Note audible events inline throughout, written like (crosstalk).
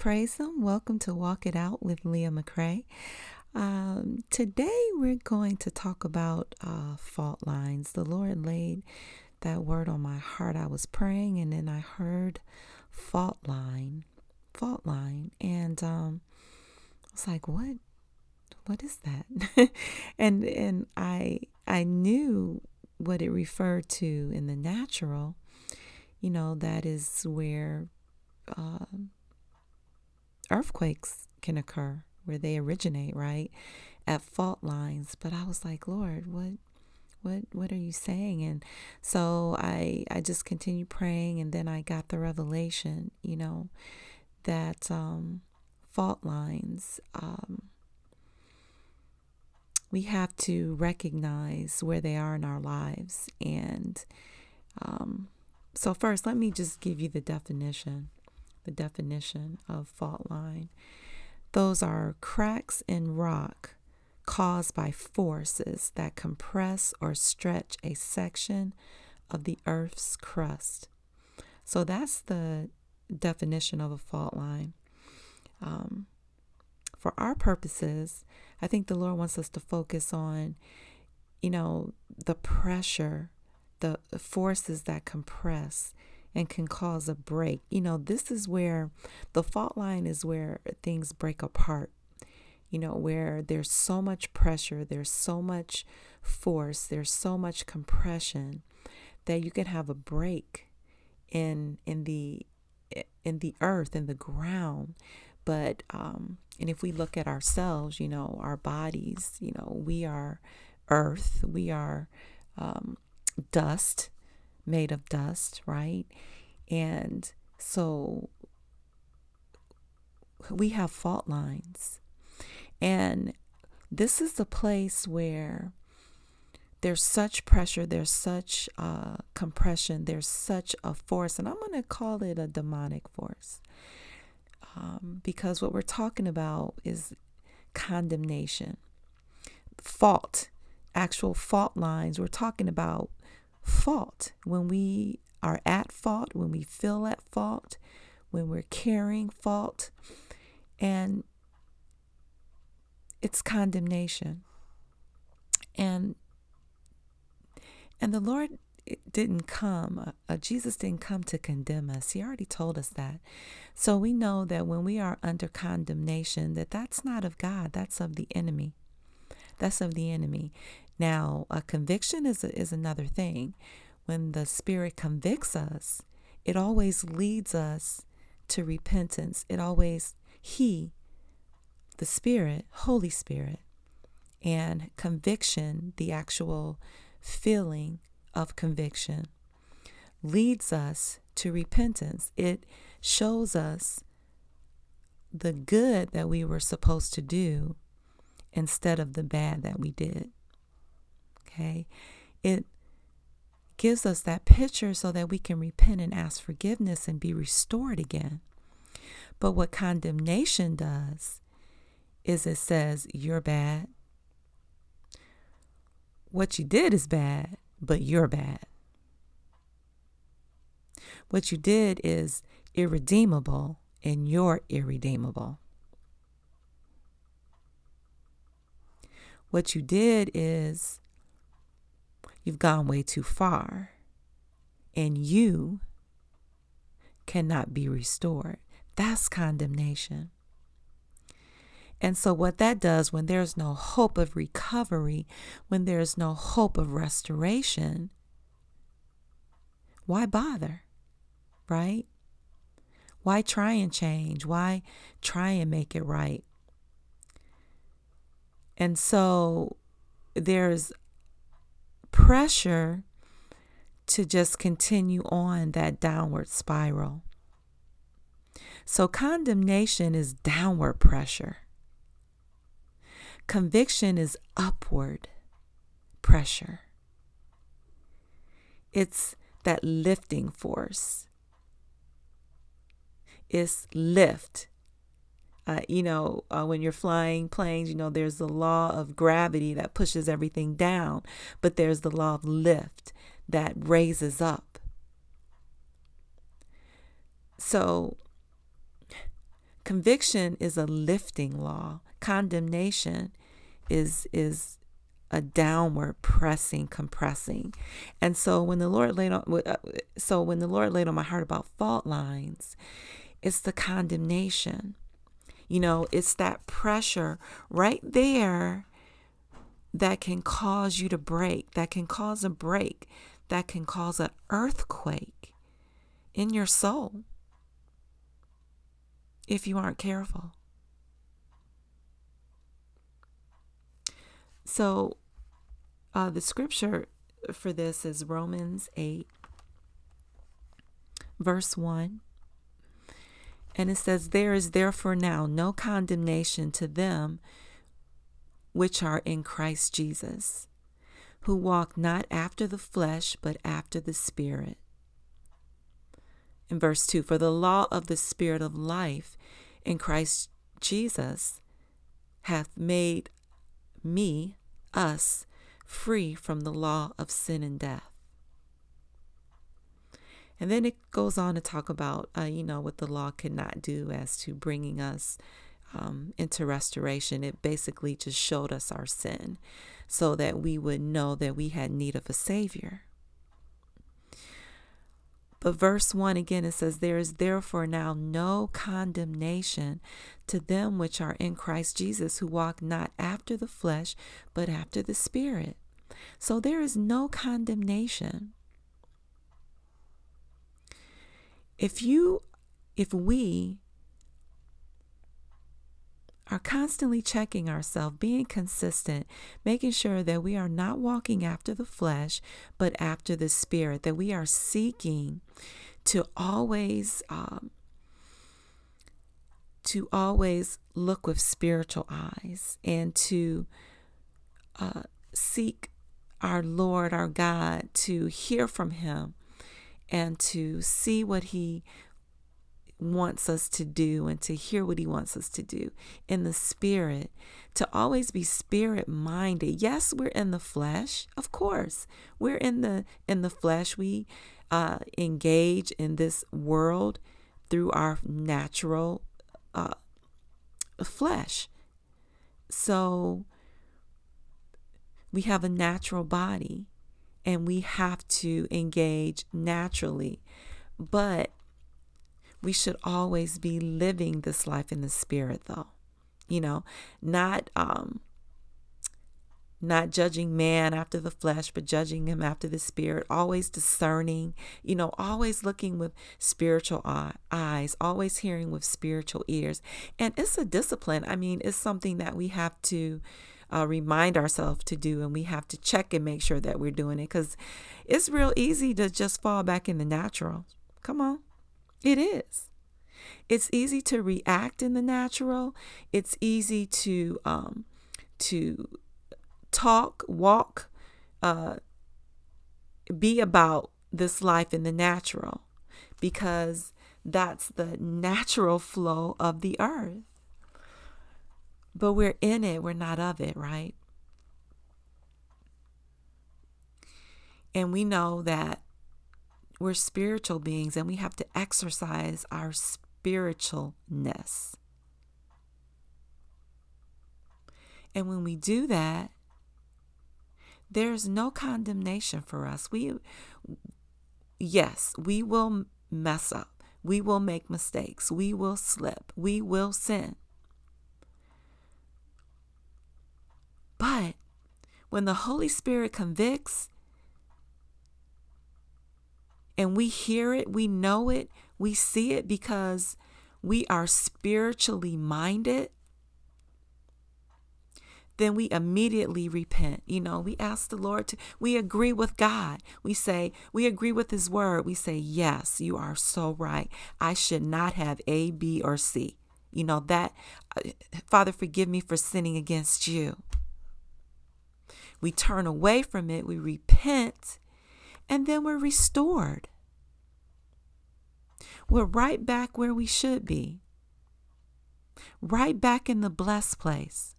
praise Him. Welcome to Walk It Out with Leah McCrae. Um, today we're going to talk about uh, fault lines. The Lord laid that word on my heart. I was praying and then I heard fault line, fault line, and um, I was like, "What? What is that?" (laughs) and and I I knew what it referred to in the natural. You know, that is where uh, earthquakes can occur, where they originate, right? At fault lines. But I was like, Lord, what what what are you saying and so i i just continued praying and then i got the revelation you know that um fault lines um we have to recognize where they are in our lives and um so first let me just give you the definition the definition of fault line. Those are cracks in rock caused by forces that compress or stretch a section of the Earth's crust. So that's the definition of a fault line. Um, for our purposes, I think the Lord wants us to focus on, you know, the pressure, the forces that compress and can cause a break. You know, this is where the fault line is where things break apart. You know, where there's so much pressure, there's so much force, there's so much compression that you can have a break in in the in the earth in the ground but um and if we look at ourselves you know our bodies you know we are earth we are um, dust made of dust, right? And so we have fault lines. And this is the place where there's such pressure, there's such uh, compression, there's such a force, and I'm going to call it a demonic force. Um, because what we're talking about is condemnation, fault, actual fault lines. We're talking about fault, when we are at fault, when we feel at fault, when we're carrying fault, and it's condemnation. And and the Lord didn't come, uh, uh, Jesus didn't come to condemn us. He already told us that. So we know that when we are under condemnation, that that's not of God, that's of the enemy. That's of the enemy. Now, a conviction is, is another thing. When the Spirit convicts us, it always leads us to repentance. It always, He, the Spirit, Holy Spirit, and conviction, the actual feeling of conviction, leads us to repentance. It shows us the good that we were supposed to do instead of the bad that we did. Okay. It gives us that picture so that we can repent and ask forgiveness and be restored again. But what condemnation does is it says, You're bad. What you did is bad, but you're bad. What you did is irredeemable, and you're irredeemable. What you did is You've gone way too far, and you cannot be restored. That's condemnation. And so, what that does when there's no hope of recovery, when there's no hope of restoration, why bother? Right? Why try and change? Why try and make it right? And so, there's pressure to just continue on that downward spiral. So, condemnation is downward pressure, conviction is upward pressure. It's that lifting force. It's lift. Uh, you know, uh, when you're flying planes, you know, there's the law of gravity that pushes everything down, but there's the law of lift that raises up. So, Conviction is a lifting law. Condemnation is is a downward pressing, compressing. And so when the Lord laid on uh, so when the Lord laid on my heart about fault lines, it's the condemnation. You know, it's that pressure right there that can cause you to break, that can cause a break, that can cause an earthquake in your soul if you aren't careful. So, uh, the scripture for this is Romans 8, verse 1. And it says, There is therefore now no condemnation to them which are in Christ Jesus, who walk not after the flesh, but after the Spirit. In verse 2 For the law of the Spirit of life in Christ Jesus hath made me us free from the law of sin and death. And then it goes on to talk about, uh, you know, what the law cannot do as to bringing us um, into restoration. It basically just showed us our sin so that we would know that we had need of a Savior. But verse 1 again, it says, There is therefore now no condemnation to them which are in Christ Jesus, who walk not after the flesh, but after the Spirit. So there is no condemnation. If you, if we are constantly checking ourselves, being consistent, making sure that we are not walking after the flesh, but after the spirit, that we are seeking to always um, to always look with spiritual eyes and to uh, seek our Lord, our God, to hear from Him and to see what He wants us to do and to hear what he wants us to do in the spirit to always be spirit minded yes we're in the flesh of course. We're in the in the flesh. We uh, engage in this world through our natural uh, flesh. So we have a natural body and we have to engage naturally. But we should always be living this life in the spirit though you know not um not judging man after the flesh but judging him after the spirit always discerning you know always looking with spiritual eyes always hearing with spiritual ears. And it's a discipline. I mean it's something that we have to uh, remind ourselves to do and we have to check and make sure that we're doing it because it's real easy to just fall back in the natural come on it is. It's easy to react in the natural. It's easy to um, to talk, walk, uh, be about this life in the natural, because that's the natural flow of the earth. But we're in it, we're not of it, right? And we know that we're spiritual beings and we have to exercise our spiritualness. And when we do that, there's no condemnation for us. We yes, we will mess up. We will make mistakes. We will slip. We will sin. But when the Holy Spirit convicts, and we hear it, we know it, we see it because we are spiritually minded, then we immediately repent. You know, we ask the Lord to, we agree with God. We say, we agree with His word. We say, yes, you are so right. I should not have A, B, or C. You know, that, uh, Father, forgive me for sinning against you. We turn away from it, we repent, and then we're restored. We're right back where we should be, right back in the blessed place.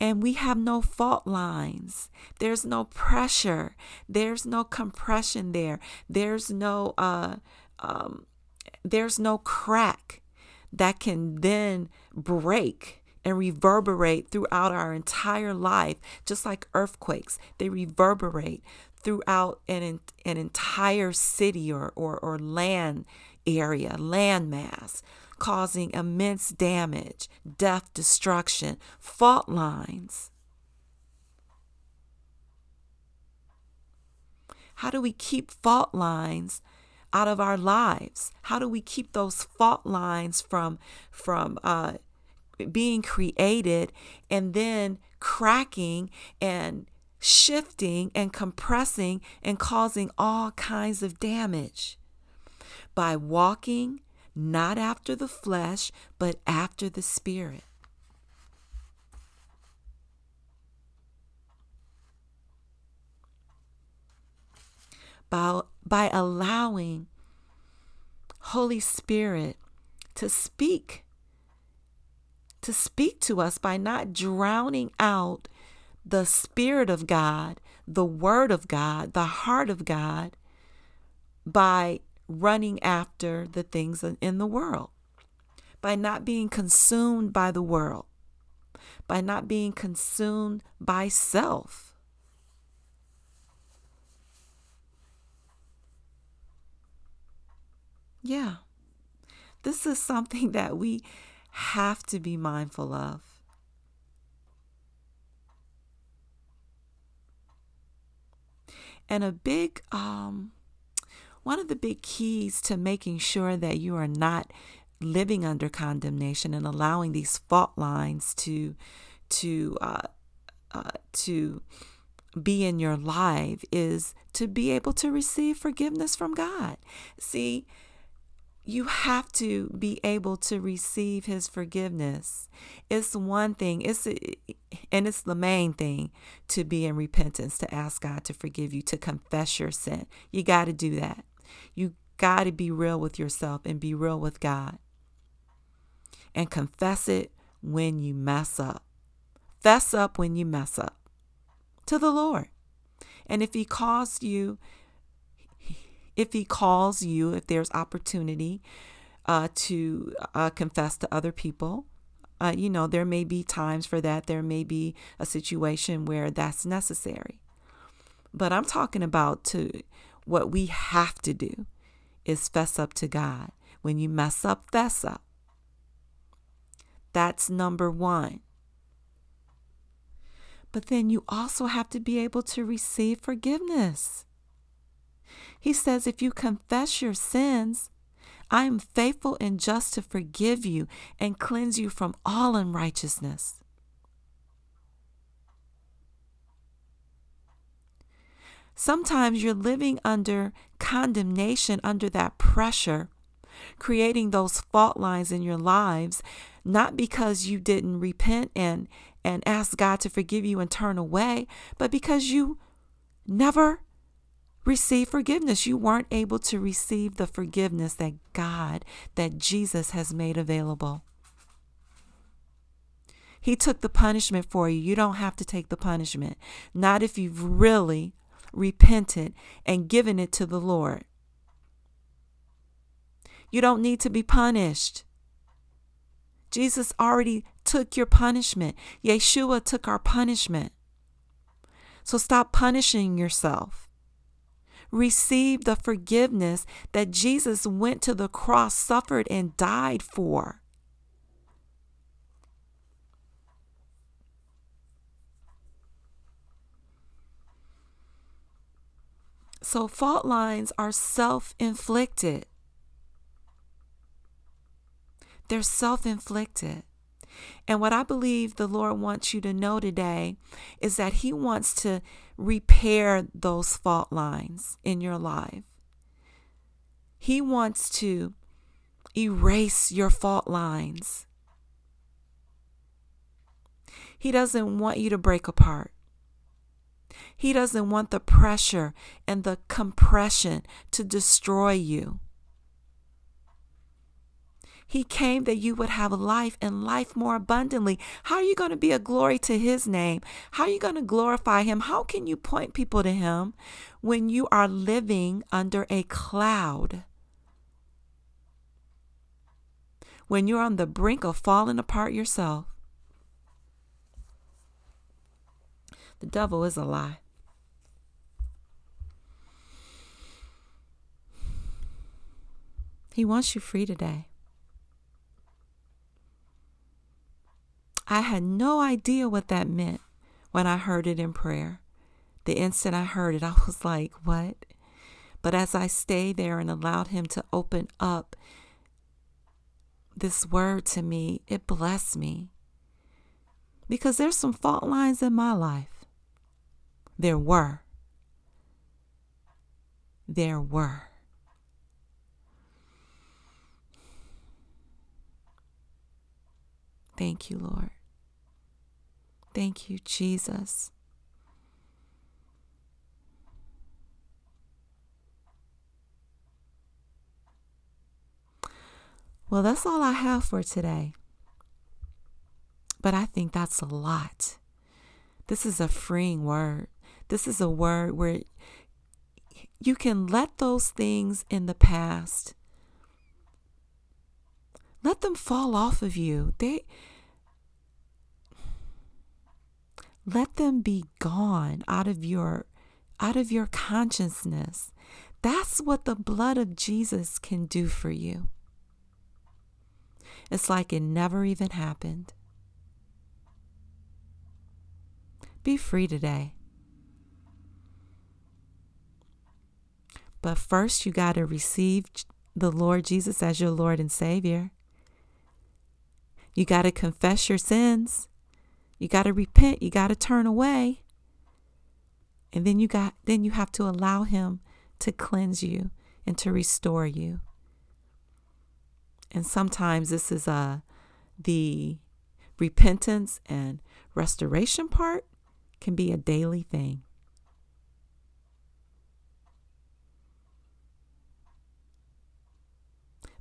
and we have no fault lines. There's no pressure. There's no compression there. There's no uh, um, there's no crack that can then break and reverberate throughout our entire life, just like earthquakes. They reverberate throughout an, an entire city or, or, or land area, land mass, causing immense damage, death, destruction, fault lines. How do we keep fault lines out of our lives? How do we keep those fault lines from from uh, being created and then cracking and shifting and compressing and causing all kinds of damage? By walking not after the flesh, but after the spirit. by, by allowing Holy Spirit to speak, to speak to us by not drowning out the Spirit of God, the Word of God, the heart of God, by running after the things in the world, by not being consumed by the world, by not being consumed by self. Yeah. This is something (laughs) that we have to be mindful of. And a big, um, one of the big keys to making sure that you are not living under condemnation and allowing these fault lines to, to, uh, uh, to be in your life is to be able to receive forgiveness from God. See, you have to be able to receive his forgiveness. It's one thing, it's and it's the main thing to be in repentance, to ask God to forgive you, to confess your sin. You got to do that. You got to be real with yourself and be real with God. And confess it when you mess up. Fess up when you mess up to the Lord. And if he calls you if he calls you, if there's opportunity uh, to uh, confess to other people, uh, you know, there may be times for that. There may be a situation where that's necessary. But I'm talking about to what we have to do is fess up to God. When you mess up, fess up. That's number one. But then you also have to be able to receive forgiveness. He says, If you confess your sins, I am faithful and just to forgive you and cleanse you from all unrighteousness. Sometimes you're living under condemnation, under that pressure, creating those fault lines in your lives, not because you didn't repent and, and ask God to forgive you and turn away, but because you never receive forgiveness. You weren't able to receive the forgiveness that God, that Jesus has made available. He took the punishment for you. You don't have to take the punishment. Not if you've really repented and given it to the Lord. You don't need to be punished. Jesus already took your punishment. Yeshua took our punishment. So stop punishing yourself receive the forgiveness that Jesus went to the cross, suffered, and died for. So, fault lines are self inflicted. They're self inflicted. And what I believe the Lord wants you to know today is that He wants to repair those fault lines in your life. He wants to erase your fault lines. He doesn't want you to break apart. He doesn't want the pressure and the compression to destroy you. He came that you would have life and life more abundantly. How are you going to be a glory to His name? How are you going to glorify Him? How can you point people to Him when you are living under a cloud when you're on the brink of falling apart yourself. The devil is a lie. He wants you free today. I had no idea what that meant when I heard it in prayer. The instant I heard it, I was (laughs) like, what? But as I stayed there and allowed Him to open up this word to me, it blessed me. Because there's some fault lines in my life. There were. There were. Thank you, Lord. Thank you, Jesus. Well, that's all I have for today. But I think that's a lot. This is a freeing word. This is a word where you can let those things in the past let them fall off of you. They let them be gone out of your out of your consciousness. That's what the blood of Jesus can do for you. It's like it never even happened. Be free today. But first, you got to receive the Lord Jesus as your Lord and Savior. You got to confess your sins. You got to repent. You got to turn away. And then you got then you have to allow him to cleanse you and to restore you. And sometimes this is uh the repentance and restoration part can be a daily thing.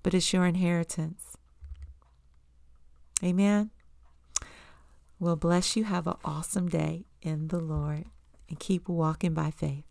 But it's your inheritance. Amen. Well, bless you. Have an awesome day in the Lord and keep walking by faith.